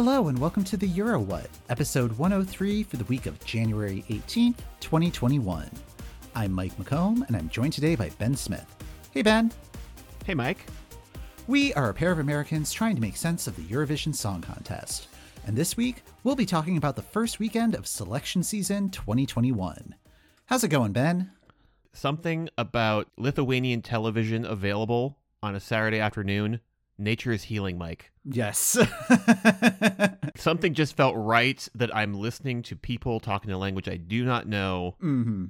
Hello and welcome to the Euro What, episode 103 for the week of January 18th, 2021. I'm Mike McComb and I'm joined today by Ben Smith. Hey Ben. Hey Mike. We are a pair of Americans trying to make sense of the Eurovision Song Contest. And this week, we'll be talking about the first weekend of selection season 2021. How's it going, Ben? Something about Lithuanian television available on a Saturday afternoon. Nature is healing, Mike. Yes. Something just felt right that I'm listening to people talking a language I do not know. hmm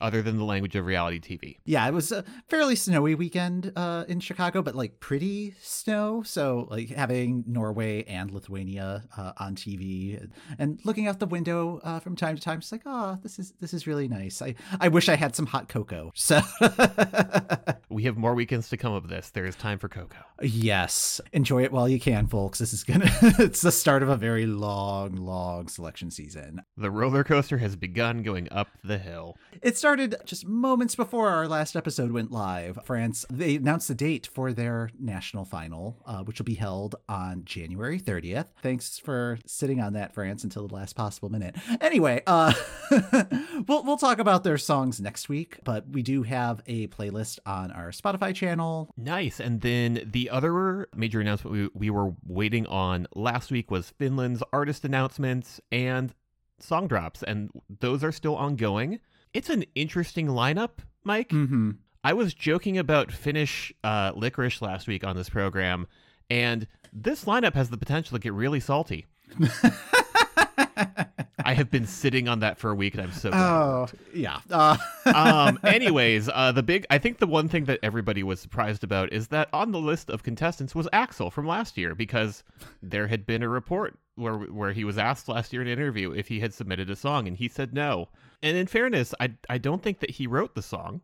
other than the language of reality TV. Yeah, it was a fairly snowy weekend uh, in Chicago, but like pretty snow. So like having Norway and Lithuania uh, on TV and looking out the window uh, from time to time, it's like, oh, this is this is really nice. I I wish I had some hot cocoa. So we have more weekends to come of this. There is time for cocoa. Yes, enjoy it while you can, folks. This is gonna it's the start of a very long, long selection season. The roller coaster has begun going up the hill. It started started just moments before our last episode went live. France, they announced the date for their national final, uh, which will be held on January 30th. Thanks for sitting on that, France, until the last possible minute. Anyway, uh, we'll, we'll talk about their songs next week, but we do have a playlist on our Spotify channel. Nice. And then the other major announcement we, we were waiting on last week was Finland's artist announcements and song drops, and those are still ongoing it's an interesting lineup, Mike. Mm-hmm. I was joking about Finnish uh, licorice last week on this program, and this lineup has the potential to get really salty. I have been sitting on that for a week, and I'm so. Oh yeah. Uh. um. Anyways, uh, the big. I think the one thing that everybody was surprised about is that on the list of contestants was Axel from last year because there had been a report where where he was asked last year in an interview if he had submitted a song, and he said no. And in fairness, I I don't think that he wrote the song,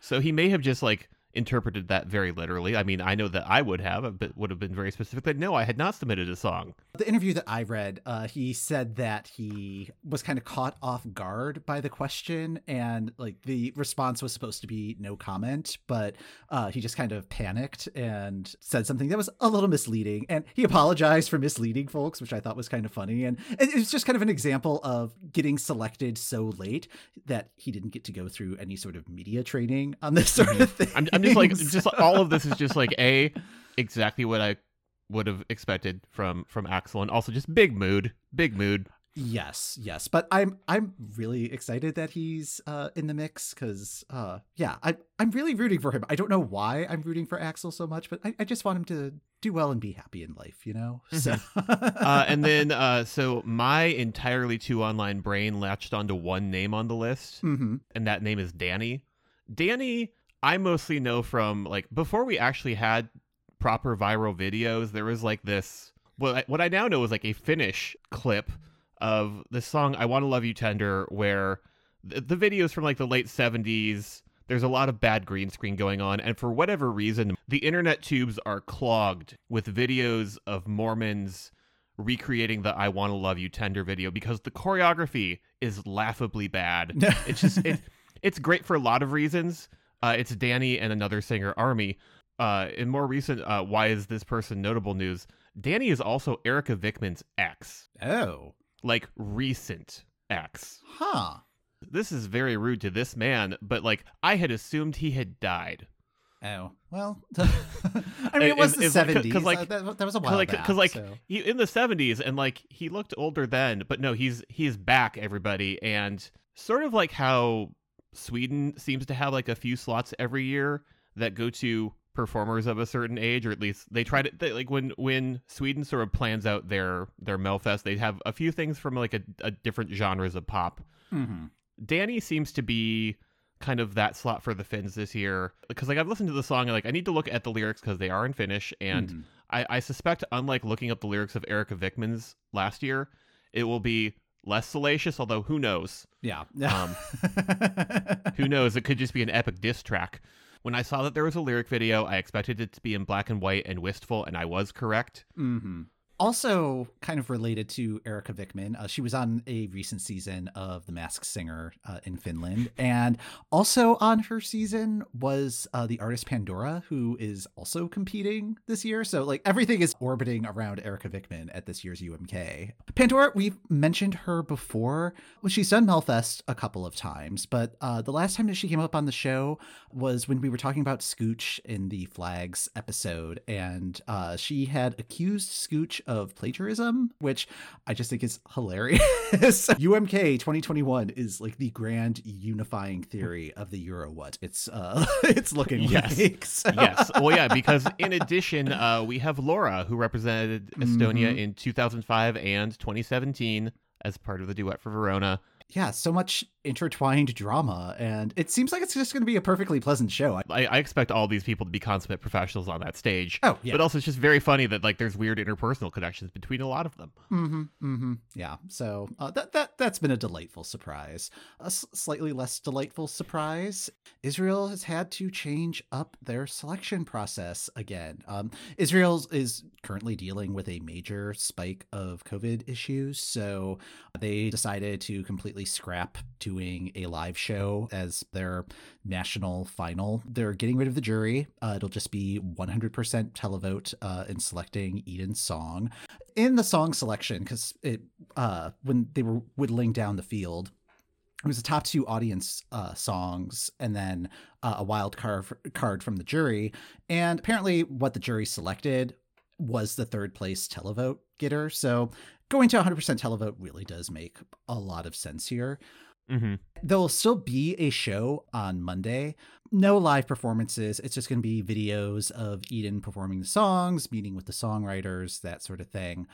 so he may have just like interpreted that very literally. I mean, I know that I would have, but would have been very specific that no, I had not submitted a song. The interview that I read, uh, he said that he was kind of caught off guard by the question, and like the response was supposed to be no comment, but uh, he just kind of panicked and said something that was a little misleading, and he apologized for misleading folks, which I thought was kind of funny, and it was just kind of an example of getting selected so late that he didn't get to go through any sort of media training on this sort of thing. I'm, I'm just like just all of this is just like a exactly what I would have expected from from Axel, and also just big mood, big mood. Yes, yes, but I'm I'm really excited that he's uh, in the mix because uh, yeah, I I'm really rooting for him. I don't know why I'm rooting for Axel so much, but I, I just want him to do well and be happy in life, you know. Mm-hmm. So uh, and then uh, so my entirely too online brain latched onto one name on the list, mm-hmm. and that name is Danny. Danny I mostly know from like before we actually had proper viral videos, there was like this. Well, what I now know is like a Finnish clip of the song "I Want to Love You Tender," where the, the videos from like the late '70s. There's a lot of bad green screen going on, and for whatever reason, the internet tubes are clogged with videos of Mormons recreating the "I Want to Love You Tender" video because the choreography is laughably bad. it's just it, it's great for a lot of reasons uh, it's Danny and another singer, Armi. Uh, in more recent, uh, why is this person notable news? Danny is also Erika Vikman's ex. Oh, like recent ex. Huh. This is very rude to this man, but like I had assumed he had died. Oh well, I mean it was the seventies. Like, like that, that, was a while like, back. Because like so. he, in the seventies, and like he looked older then, but no, he's he's back, everybody, and sort of like how Sweden seems to have like a few slots every year that go to performers of a certain age, or at least they try to they, like when when Sweden sort of plans out their their Melfest, they have a few things from like a, a different genres of pop. Mm-hmm. Danny seems to be kind of that slot for the Finns this year because like I've listened to the song and like I need to look at the lyrics because they are in Finnish, and mm-hmm. I, I suspect unlike looking up the lyrics of Erika Vikman's last year, it will be less salacious, although who knows? Yeah. um, who knows? It could just be an epic diss track. When I saw that there was a lyric video, I expected it to be in black and white and wistful, and I was correct. Mm-hmm. Also, kind of related to Erika Vikman, uh, she was on a recent season of The Masked Singer uh, in Finland. And also on her season was uh, the artist Pandora, who is also competing this year. So, like, everything is orbiting around Erika Vikman at this year's UMK. Pandora, we've mentioned her before. Well, she's done Melfest a couple of times, but uh, the last time that she came up on the show was when we were talking about Scooch in the Flags episode. And uh, she had accused Scooch of plagiarism, which I just think is hilarious. UMK 2021 is like the grand unifying theory of the Euro what it's uh it's looking Yes. like. So- yes. Well, yeah, because in addition, uh, we have Laura, who represented Estonia Mhm. in 2005 and 2017 as part of the duet for Verona. Yeah, so much intertwined drama, and it seems like it's just going to be a perfectly pleasant show. I- I, expect all these people to be consummate professionals on that stage. oh yeah, But also, it's just very funny that like there's weird interpersonal connections between a lot of them. Mm-hmm. Mm-hmm. Yeah. So uh, that that that's been a delightful surprise. A s- slightly less delightful surprise. Israel has had to change up their selection process again. Um, Israel is currently dealing with a major spike of COVID issues, so they decided to completely scrap doing a live show as their national final. They're getting rid of the jury. Uh, it'll just be 100% televote uh, in selecting Eden's song in the song selection because it uh when they were whittling down the field it was the top two audience uh, songs and then uh, a wild card card from the jury and apparently what the jury selected was the third place televote getter so going to 100% televote really does make a lot of sense here hmm There'll still be a show on Monday. No live performances. It's just going to be videos of Eden performing the songs, meeting with the songwriters, that sort of thing.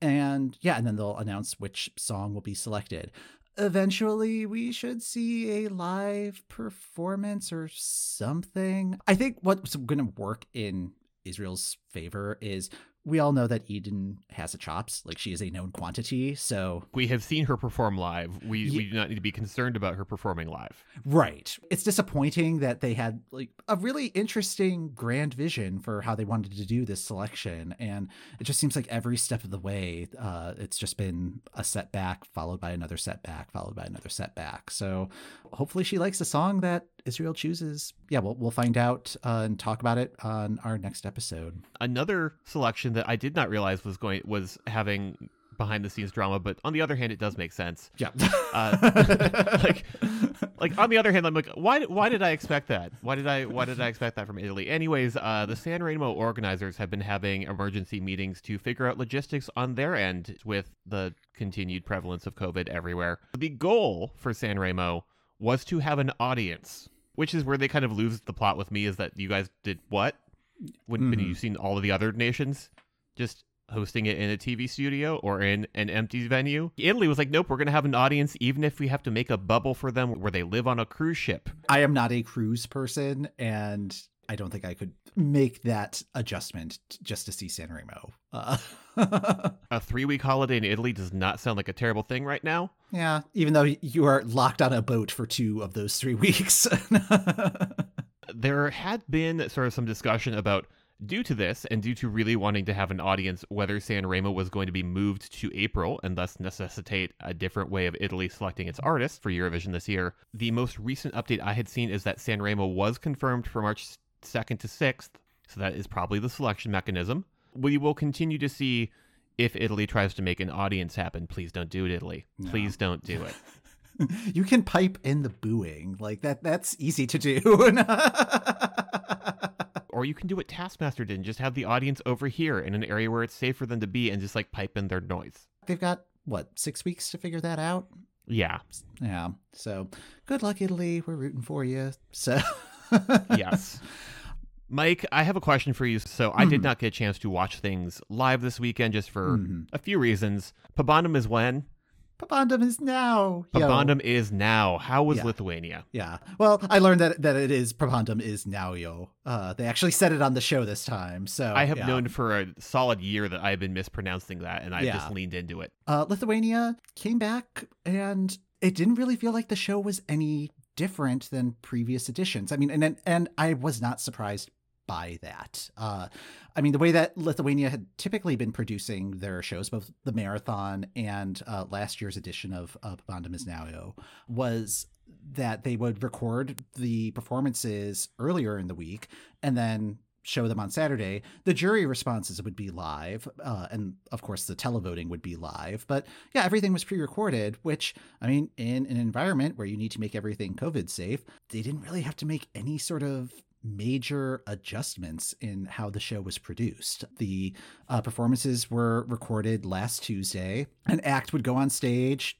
And yeah, and then they'll announce which song will be selected. Eventually, we should see a live performance or something. I think what's going to work in Israel's favor is we all know that Eden has the chops. Like she is a known quantity. So We have seen her perform live. We we do not need to be concerned about her performing live. Right. It's disappointing that they had like a really interesting grand vision for how they wanted to do this selection and it just seems like every step of the way uh it's just been a setback followed by another setback followed by another setback. So hopefully she likes the song that Israel chooses. Yeah, we'll we'll find out uh, and talk about it on our next episode. Another selection that I did not realize was going was having behind the scenes drama, but on the other hand, it does make sense. Yeah. Uh, like like on the other hand, I'm like, why why did I expect that? Why did I why did I expect that from Italy? Anyways, uh, the San Remo organizers have been having emergency meetings to figure out logistics on their end with the continued prevalence of COVID everywhere. The goal for San Remo was to have an audience, which is where they kind of lose the plot with me. Is that you guys did what when, when Mhm. you've seen all of the other nations just hosting it in a TV studio or in an empty venue. Italy was like, nope, we're going to have an audience, even if we have to make a bubble for them where they live on a cruise ship. I am not a cruise person and I don't think I could make that adjustment just to see San Remo. Uh, A three week holiday in Italy does not sound like a terrible thing right now. Yeah, even though you are locked on a boat for two of those three weeks. There had been sort of some discussion about. Due to this, and due to really wanting to have an audience, whether San Remo was going to be moved to April and thus necessitate a different way of Italy selecting its artists for Eurovision this year, the most recent update I had seen is that San Remo was confirmed for March 2nd to 6th, so that is probably the selection mechanism. We will continue to see if Italy tries to make an audience happen. Please don't do it, Italy. No. Please don't do it. you can pipe in the booing like that. That's easy to do. or you can do what Taskmaster did and just have the audience over here in an area where it's safe for them to be and just like pipe in their noise. They've got what six weeks to figure that out. Yeah. Yeah. So good luck, Italy. We're rooting for you. So Yes. Mike, I have a question for you. So I did Mhm. not get a chance to watch things live this weekend just for Mhm. a few reasons. Pabandom is when? Pabandom is now. Pabandom is now. How was Yeah. Lithuania? Yeah. Well, I learned that that it is Pabandom is now yo. Uh, they actually said it on the show this time. So I have yeah. known for a solid year that I've been mispronouncing that and I Yeah. just leaned into it. uh, Lithuania came back, and it didn't really feel like the show was any different than previous editions. I mean, and and, and I was not surprised by that. Uh, I mean, the way that Lithuania had typically been producing their shows, both the marathon and uh, last year's edition of uh, Now, was that they would record the performances earlier in the week and then show them on Saturday. The jury responses would be live, uh, and of course the televoting would be live. But yeah, everything was pre-recorded. Which I mean, in an environment where you need to make everything COVID safe, they didn't really have to make any sort of major adjustments in how the show was produced. The uh, performances were recorded last Tuesday. An act would go on stage,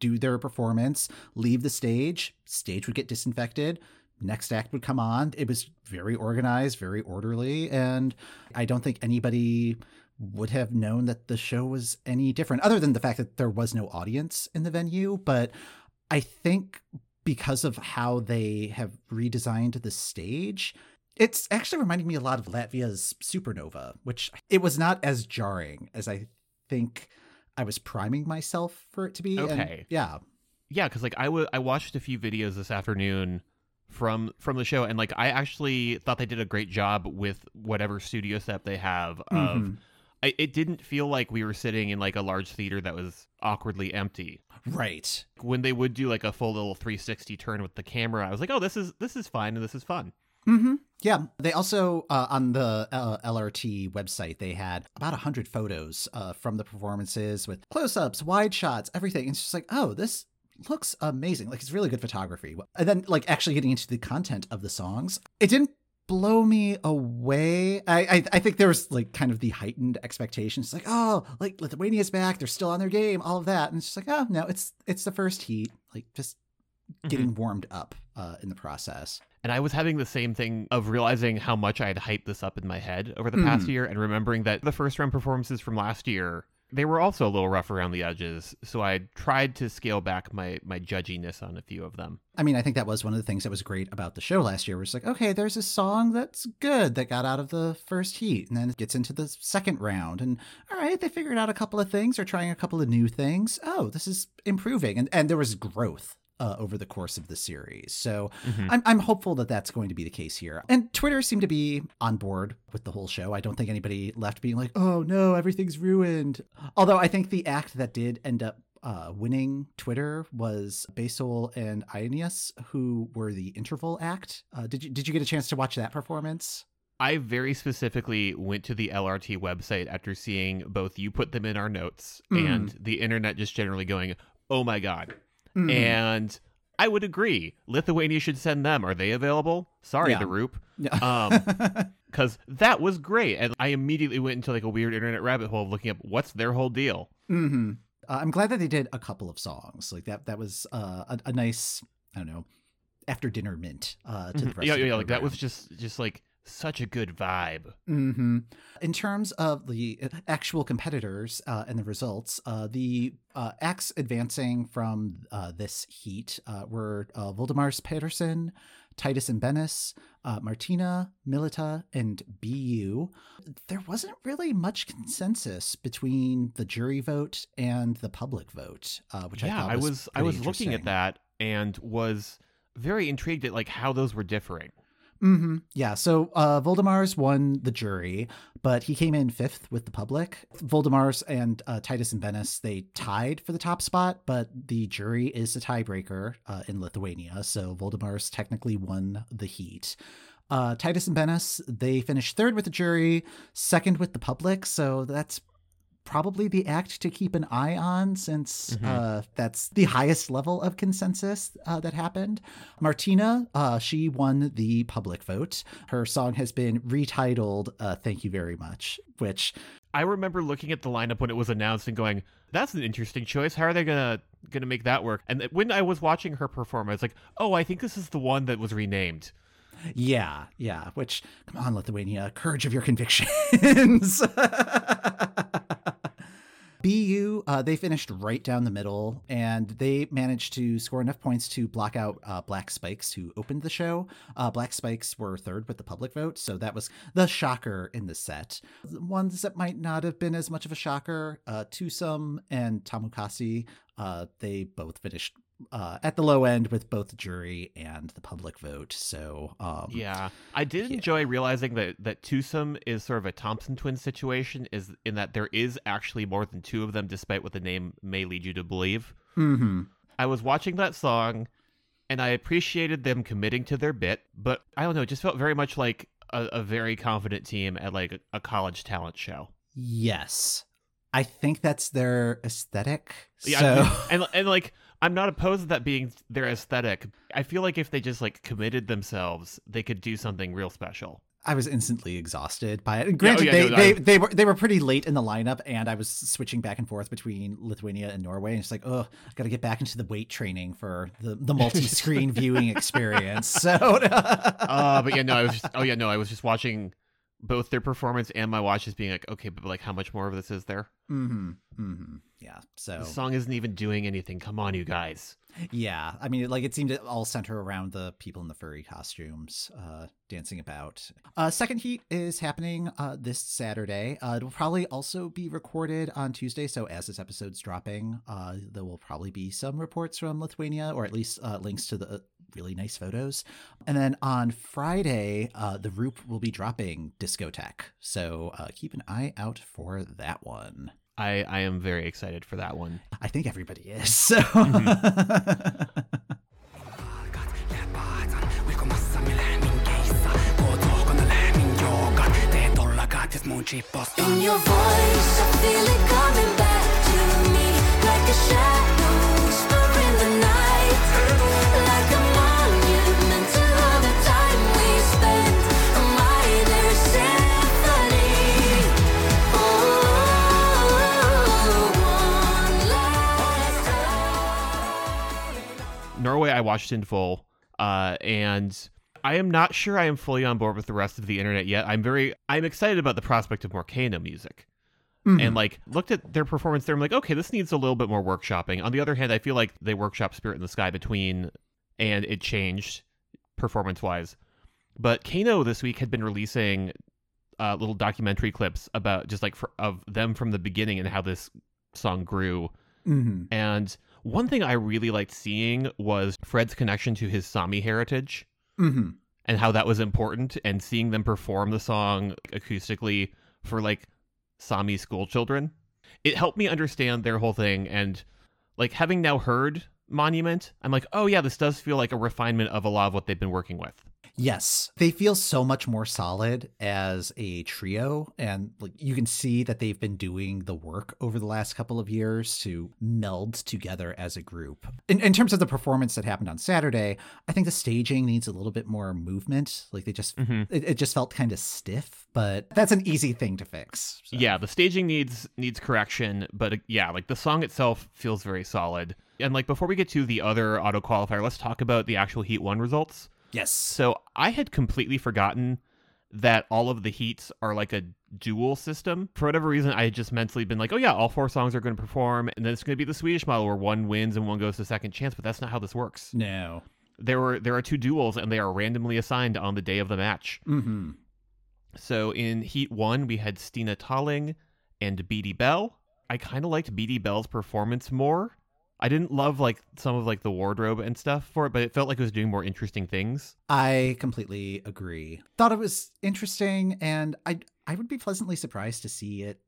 do their performance, leave the stage, stage would get disinfected, next act would come on. It was very organized, very orderly, and I don't think anybody would have known that the show was any different other than the fact that there was no audience in the venue, but I think because of how they have redesigned the stage, it's actually reminding me a lot of Latvia's Supernova, which it was not as jarring as I think I was priming myself for it to be. Okay. And yeah. Yeah, because like I w- I watched a few videos this afternoon from from the show, and like I actually thought they did a great job with whatever studio set they have. Of Mhm. I, it didn't feel like we were sitting in like a large theater that was awkwardly empty. Right. When they would do like a full little 360 turn with the camera, I was like, oh, this is this is fine and this is fun. Mm-hmm. Yeah. They also, uh, on the uh, LRT website, they had about 100 photos uh, from the performances with close ups, wide shots, everything. It's just like, oh, this looks amazing. Like, it's really good photography. And then, like, actually getting into the content of the songs, it didn't blow me away. I, I I think there was like kind of the heightened expectations, like oh, like Lithuania's back, they're still on their game, all of that, and it's just like oh no, it's it's the first heat, like just getting warmed up uh, in the process. And I was having the same thing of realizing how much I had hyped this up in my head over the past Mhm. year and remembering that the first round performances from last year, they were also a little rough around the edges. So I tried to scale back my my judginess on a few of them. I mean, I think that was one of the things that was great about the show last year. Was like, okay, there's a song that's good that got out of the first heat, and then it gets into the second round, and all right, they figured out a couple of things, or trying a couple of new things. Oh, this is improving, and and there was growth. Uh, over the course of the series. So Mhm. I'm, I'm hopeful that that's going to be the case here. And Twitter seemed to be on board with the whole show. I don't think anybody left being like, oh no, everything's ruined. Although I think the act that did end up uh, winning Twitter was Basil and Ionius, who were the interval act. Uh, did you did you get a chance to watch that performance? I very specifically went to the LRT website after seeing both you put them in our notes Mhm. and the internet just generally going, "Oh my god." Mhm. And I would agree. Lithuania should send them. Are they available? Sorry, Yeah. the Roop. Yeah. Um, because that was great. And I immediately went into like a weird internet rabbit hole of looking up what's their whole deal. hmm Uh, I'm glad that they did a couple of songs like that. That was uh, a, a nice, I don't know, after dinner mint uh, to the Mhm. rest yeah, the yeah, like that was just just like such a good vibe. hmm In terms of the actual competitors uh, and the results, uh, the uh, acts advancing from uh, this heat uh, were uh, Voldemars Pedersen, Titus and Bennis, uh, Martina, Milita, and BU. There wasn't really much consensus between the jury vote and the public vote, uh, which I yeah, thought I was was I was looking at that and was very intrigued at like how those were differing. Hmm Yeah. So uh, Voldemars won the jury, but he came in fifth with the public. Voldemars and uh, Titus and Venice they tied for the top spot, but the jury is the tiebreaker uh, in Lithuania. So Voldemars technically won the heat. Uh, Titus and Venice they finished third with the jury, second with the public. So that's probably the act to keep an eye on since Mhm. uh, that's the highest level of consensus uh, that happened. Martina, uh, she won the public vote. Her song has been retitled uh, Thank You Very Much, which, I remember looking at the lineup when it was announced and going, "That's an interesting choice. How are they gonna gonna make that work?" And when I was watching her perform, I was like, "Oh, I think this is the one that was renamed." yeah, yeah, which, come on, Lithuania, courage of your convictions. BU, uh, they finished right down the middle, and they managed to score enough points to block out uh, Black Spikes, who opened the show. Uh, Black Spikes were third with the public vote, so that was the shocker in the set. Ones that might not have been as much of a shocker, uh, Tusum and Tamukasi, uh, they both finished uh, at the low end with both the jury and the public vote. So um, Yeah, I did Yeah. enjoy realizing that that twosome is sort of a Thompson twin situation, is in that there is actually more than two of them, despite what the name may lead you to believe. mhm. I was watching that song, and I appreciated them committing to their bit, but I don't know, it just felt very much like a, a very confident team at like a, a college talent show. Yes. I think that's their aesthetic. Yeah, so and and like I'm not opposed to that being their aesthetic. I feel like if they just like committed themselves, they could do something real special. I was instantly exhausted by it. Granted, yeah, they, no, they, I- they were they were pretty late in the lineup, and I was switching back and forth between Lithuania and Norway. And it's like, oh, I got to get back into the weight training for the, the multi screen viewing experience. So, Uh, but yeah, no, I was just, oh yeah, no, I was just watching both their performance and my watch is being like, okay, but like how much more of this is there? hmm hmm yeah. So The song isn't even doing anything. Come on, you guys. Yeah, I mean, like it seemed to all center around the people in the furry costumes uh, dancing about. Uh, second heat is happening uh, this Saturday. Uh, it will probably also be recorded on Tuesday. So as this episode's dropping, uh, there will probably be some reports from Lithuania, or at least uh, links to the really nice photos. And then on Friday, uh, the Roop will be dropping Discotheque. So uh, keep an eye out for that one. I I am very excited for that one. I think everybody is. So. Uikomassa me lämminkeissa Kootuohkona lämmin joogat Teet ollakaat jos mun chipposta In your voice, I feel it coming back to me like a shadow I watched in full, uh, and I am not sure I am fully on board with the rest of the internet yet. I'm very I'm excited about the prospect of more KEiiNO music. And like looked at their performance there, I'm like, okay, this needs a little bit more workshopping. On the other hand, I feel like they workshop Spirit in the Sky between and it changed performance wise. But KEiiNO this week had been releasing uh, little documentary clips about just like for, of them from the beginning and how this song grew. Mhm. And one thing I really liked seeing was Fred's connection to his Sami heritage Mhm. and how that was important, and seeing them perform the song acoustically for like Sami school children. It helped me understand their whole thing. And like having now heard Monument, I'm like, oh yeah, this does feel like a refinement of a lot of what they've been working with. Yes, they feel so much more solid as a trio, and like you can see that they've been doing the work over the last couple of years to meld together as a group. In, in terms of the performance that happened on Saturday, I think the staging needs a little bit more movement. Like they just, Mhm. it, it just felt kind of stiff, but that's an easy thing to fix. So. Yeah, the staging needs needs correction, but uh, yeah, like the song itself feels very solid. And like before we get to the other auto qualifier, let's talk about the actual Heat 1 results. Yes. So I had completely forgotten that all of the heats are like a dual system. For whatever reason, I had just mentally been like, oh yeah, all four songs are going to perform, and then it's going to be the Swedish model where one wins and one goes to second chance. But that's not how this works. No. There were there are two duels, and they are randomly assigned on the day of the match. Mm-hmm. So in Heat One, we had Stina Talling and Beatty Bell. I kind of liked Beatty Bell's performance more. I didn't love like some of like the wardrobe and stuff for it, but it felt like it was doing more interesting things. I completely agree. Thought it was interesting, and I I would be pleasantly surprised to see it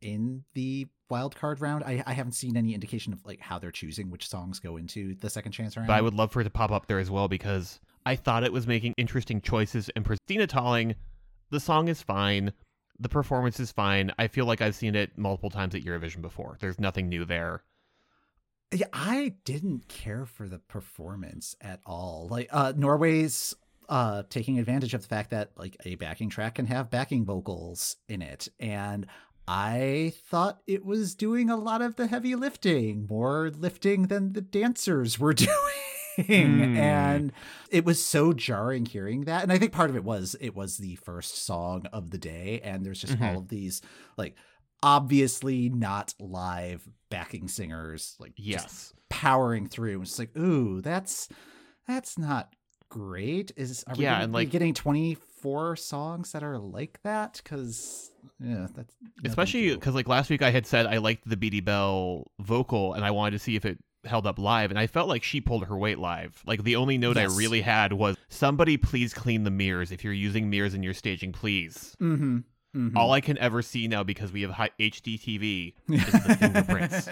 in the wild card round. I, I haven't seen any indication of like how they're choosing which songs go into the second chance round. but I would love for it to pop up there as well because I thought it was making interesting choices. And Christina Talling, the song is fine, the performance is fine. I feel like I've seen it multiple times at Eurovision before. There's nothing new there. Yeah, I didn't care for the performance at all. Like uh Norway's uh taking advantage of the fact that like a backing track can have backing vocals in it and I thought it was doing a lot of the heavy lifting, more lifting than the dancers were doing. Hmm. And it was so jarring hearing that. And I think part of it was it was the first song of the day and there's just Mhm. all of these like obviously not live backing singers like just Yes. powering through. It's like, ooh, that's that's not great. Is are we Yeah, gonna and, like- getting twenty four songs that are like that? Because yeah, that's Especially because like last week I had said I liked the Beatty Bell vocal and I wanted to see if it held up live, and I felt like she pulled her weight live. Like the only note Yes. I really had was somebody please clean the mirrors if you're using mirrors in your staging, please. Mm-hmm. Mm-hmm. All I can ever see now because we have high HD TV is the fingerprints.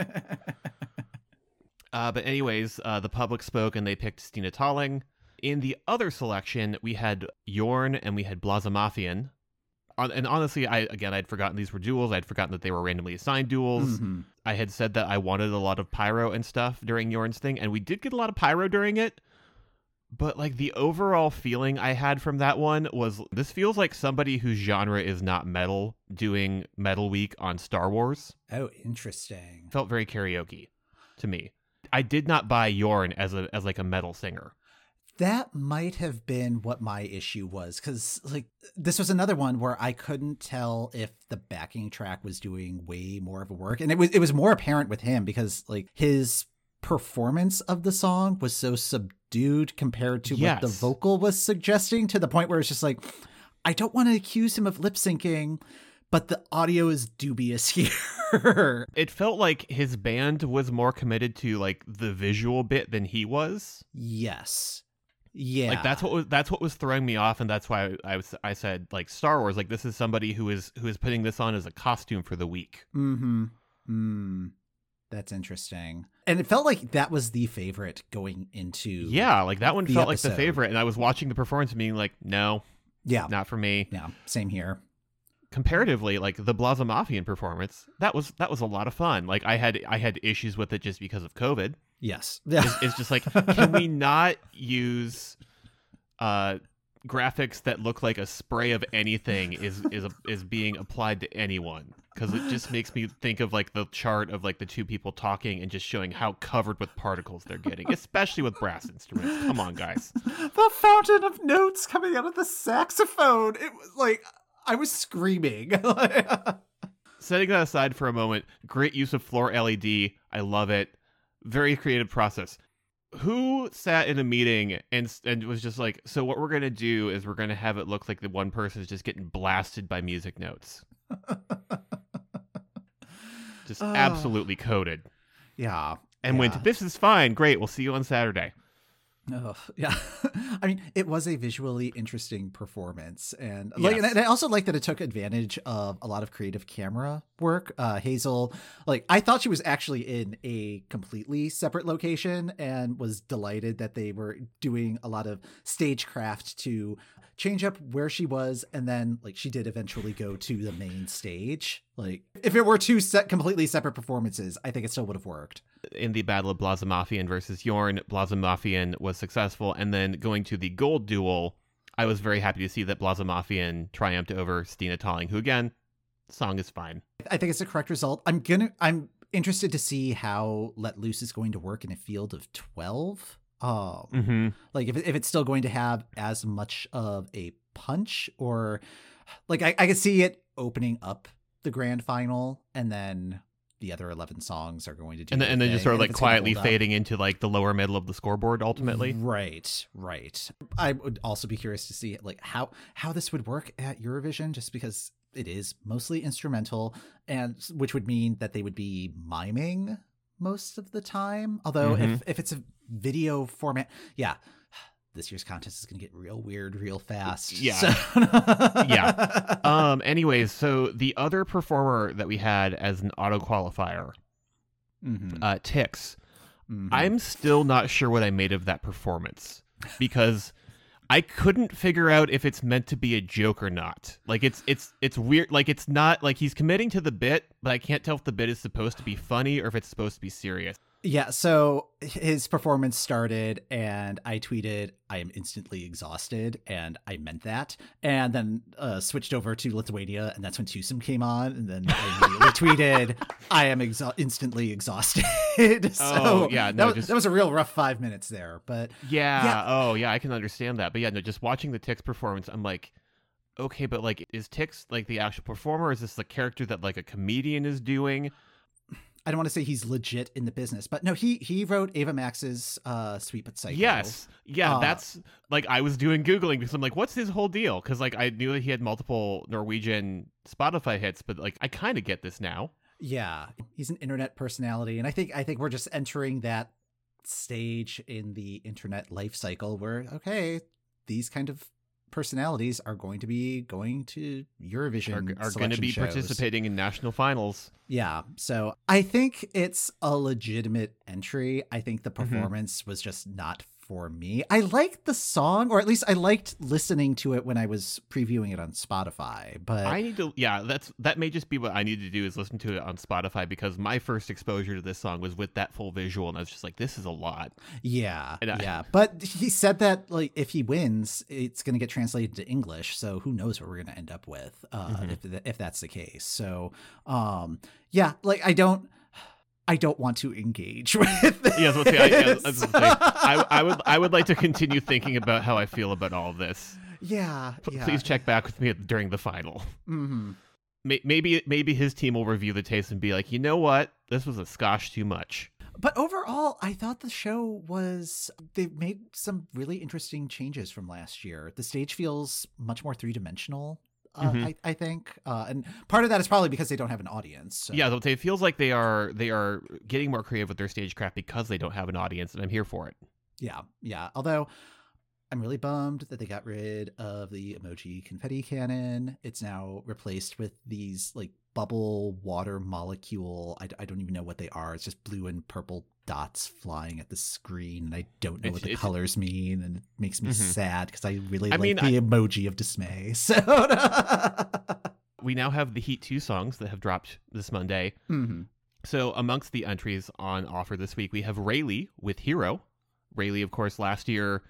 Uh, but anyways, uh, the public spoke and they picked Stina Talling. In the other selection, we had Jørn and we had Blåsemafian. On, and honestly, I again I'd forgotten these were duels. I'd forgotten that they were randomly assigned duels. Mhm. I had said that I wanted a lot of pyro and stuff during Jørn's thing, and we did get a lot of pyro during it. But like the overall feeling I had from that one was this feels like somebody whose genre is not metal doing Metal Week on Star Wars. Oh, interesting. Felt very karaoke to me. I did not buy Jørn as a as like a metal singer. That might have been what my issue was because, like, this was another one where I couldn't tell if the backing track was doing way more of a work, and it was it was more apparent with him because, like, his performance of the song was so subdued compared to what the vocal was suggesting, to the point where it's just like, I don't want to accuse him of lip syncing, but the audio is dubious here. It felt like his band was more committed to like the visual bit than he was. yes, yeah, Like that's what was that's what was throwing me off, and that's why I, was I said like Star Wars. Like this is somebody who is who is putting this on as a costume for the week. Mm-hmm. Mm. That's interesting. And it felt like that was the favorite going into Yeah, like that one felt like the favorite, and I was watching the performance and being like, no, Yeah. not for me. Yeah. Same here. Comparatively, like the Blåsemafian performance, that was that was a lot of fun. Like I had I had issues with it just because of COVID. Yes. Yeah. It's, it's just like, can we not use uh graphics that look like a spray of anything is is is being applied to anyone? Because it just makes me think of like the chart of like the two people talking and just showing how covered with particles they're getting, especially with brass instruments. Come on, guys. the fountain of notes coming out of the saxophone. It was like I was screaming. Setting that aside for a moment, great use of floor LED. I love it. Very creative process. Who sat in a meeting and and was just like, so what we're gonna do is we're gonna have it look like the one person is just getting blasted by music notes. just Ah. absolutely coded. yeah. And yeah. went, this is fine, great, we'll see you on Saturday. Oh, yeah. I mean, it was a visually interesting performance, and like, and I also like that it took advantage of a lot of creative camera work. Uh, Hazel, like, I thought she was actually in a completely separate location, and was delighted that they were doing a lot of stagecraft to change up where she was, and then like she did eventually go to the main stage. Like, if it were two set completely separate performances, I think it still would have worked. in the battle of Blåsemafian versus Jørn, Blåsemafian was successful, and then going to the gold duel, I was very happy to see that Blåsemafian triumphed over Stina Talling, who again, song is fine. I think it's the correct result. I'm gonna I'm interested to see how Let Loose is going to work in a field of 12. Um Mm-hmm. like if, if it's still going to have as much of a punch or like I, I could see it opening up the grand final and then the other 11 songs are going to do And then, and then just sort of like if it's gonna quietly fading into like the lower middle of the scoreboard ultimately. Right, right. I would also be curious to see like how how this would work at Eurovision, just because it is mostly instrumental, and which would mean that they would be miming most of the time. Although if if it's a video format, yeah. This year's contest is going to get real weird real fast. Yeah. So- Yeah. Um. Anyways, so the other performer that we had as an auto qualifier, Mhm, uh, Tix. mhm. I'm still not sure what I made of that performance because I couldn't figure out if it's meant to be a joke or not. Like it's it's it's weird. Like it's not like he's committing to the bit, but I can't tell if the bit is supposed to be funny or if it's supposed to be serious. Yeah, so his performance started, and I tweeted, I am instantly exhausted, and I meant that. And then uh, switched over to Lithuania, and that's when Tusum came on, and then I immediately tweeted, I am instantly exhausted. so Oh, yeah, no, that, was, just- that was a real rough five minutes there. But Yeah. Yeah. Oh, yeah. I can understand that. But yeah, no. Just watching the Tix performance, I'm like, okay, but like, is Tix like the actual performer? Is this the character that like a comedian is doing? I don't want to say he's legit in the business, but no, he he wrote Ava Max's uh, Sweet But Psycho. Yes. Yeah, Uh, that's like I was doing googling because I'm like, what's his whole deal? Because like I knew that he had multiple Norwegian Spotify hits, but like I kind of get this now. Yeah, he's an internet personality, and I think I think we're just entering that stage in the internet life cycle where okay, these kind of personalities are going to be going to Eurovision Are, are going to be shows. participating in national finals. Yeah. So I think it's a legitimate entry. I think the Mm-hmm. performance was just not for me. I liked the song, or at least I liked listening to it when I was previewing it on Spotify. But I need to, yeah, that's that may just be what I need to do is listen to it on Spotify because my first exposure to this song was with that full visual, and I was just like, this is a lot. yeah, I- yeah. But he said that like if he wins, it's going to get translated to English. So who knows what we're going to end up with uh, Mhm. if if that's the case. So um, yeah, like I don't. I don't want to engage with this. Yeah, I say, I, yeah, I, was about to say, I, I would, I would like to continue thinking about how I feel about all of this. yeah, P- yeah. Please check back with me during the final. hmm May- Maybe, maybe his team will review the taste and be like, you know what, this was a skosh too much. But overall, I thought the show was they made some really interesting changes from last year. The stage feels much more three dimensional. Uh, Mhm. I, I think, uh, and part of that is probably because they don't have an audience. so- Yeah, I was about to say, it feels like they are, they are getting more creative with their stagecraft because they don't have an audience, and I'm here for it. yeah, yeah. Although I'm really bummed that they got rid of the emoji confetti cannon. It's now replaced with these like bubble water molecule. I, I don't even know what they are. It's just blue and purple dots flying at the screen, and I don't know It's- what the colors mean, and it makes me Mhm. sad because I really I like mean, the emoji of dismay. So. We now have the Heat 2 songs that have dropped this Monday. Mhm. So amongst the entries on offer this week, we have Raylee with Hero. Raylee, of course, last year.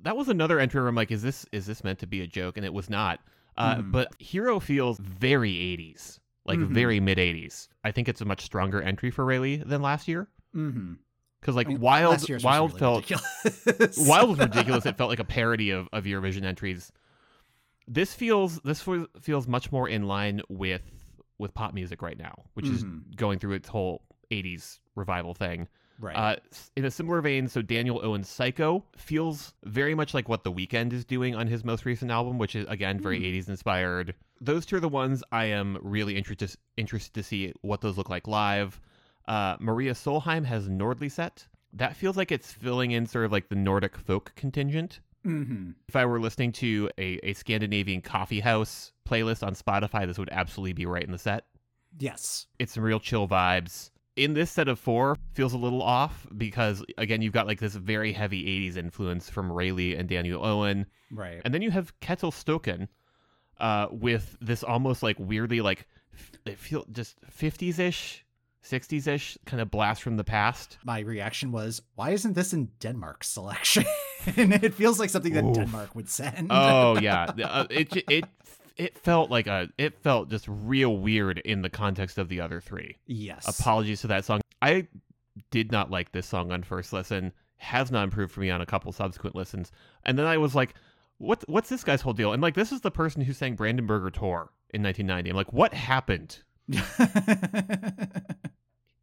That was another entry where I'm like, is this is this meant to be a joke? And it was not. Uh, Mhm. But Hero feels very 80s, like Mhm. very mid 80s. I think it's a much stronger entry for Raylee than last year Mhm. because like I mean, Wild last year's was Wild really felt ridiculous. Wild was ridiculous. It felt like a parody of, of Eurovision entries. This feels this feels much more in line with with pop music right now, which Mhm. is going through its whole '80s revival thing. right. Uh, in a similar vein, so Daniel Owen's "Psycho" feels very much like what The Weeknd is doing on his most recent album, which is again very Hmm. '80s inspired. Those two are the ones I am really interested interested to see what those look like live. Uh, Maria Solheim has Nordlyset. That feels like it's filling in sort of like the Nordic folk contingent. Mhm. If I were listening to a, a Scandinavian coffee house playlist on Spotify, this would absolutely be right in the set. Yes. It's some real chill vibes. In this set of four, feels a little off because again, you've got like this very heavy '80s influence from Raylee and Daniel Owen, Right. and then you have Ketil Stokkan uh, with this almost like weirdly like it feel just 50s ish, 60s ish kind of blast from the past. My reaction was, why isn't this in Denmark's selection? it feels like something that Oof. Denmark would send. Oh yeah, uh, it it it felt like a it felt just real weird in the context of the other three. yes. Apologies to that song. I did not like this song on first listen. Has not improved for me on a couple subsequent listens. And then I was like, what what's this guy's whole deal? And like this is the person who sang Brandenburger Tor in 1990. I'm like, what happened?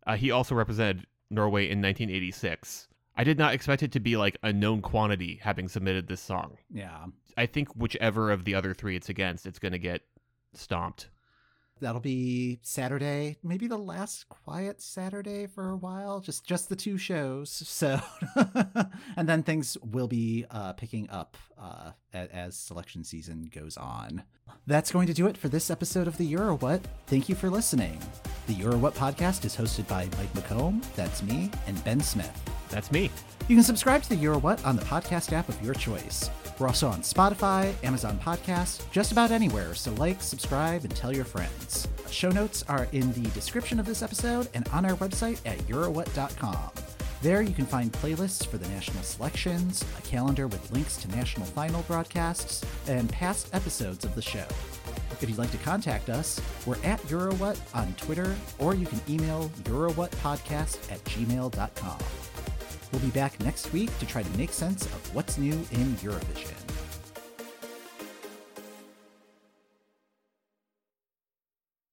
Uh, he also represented Norway in 1986. I did not expect it to be like a known quantity having submitted this song. yeah. I think whichever of the other three it's against, it's going to get stomped. That'll be Saturday, maybe the last quiet Saturday for a while. Just just the two shows. So, and then things will be uh, picking up uh, as selection season goes on. That's going to do it for this episode of the Euro What. Thank you for listening. The Euro What podcast is hosted by Mike McComb, that's me, and Ben Smith. That's me. You can subscribe to the Euro What on the podcast app of your choice. We're also on Spotify, Amazon Podcasts, just about anywhere, so like, subscribe, and tell your friends. Show notes are in the description of this episode and on our website at eurowhat.com. There you can find playlists for the national selections, a calendar with links to national final broadcasts, and past episodes of the show. If you'd like to contact us, we're at Eurowhat on Twitter, or you can email eurowhatpodcast at gmail.com. We'll be back next week to try to make sense of what's new in Eurovision.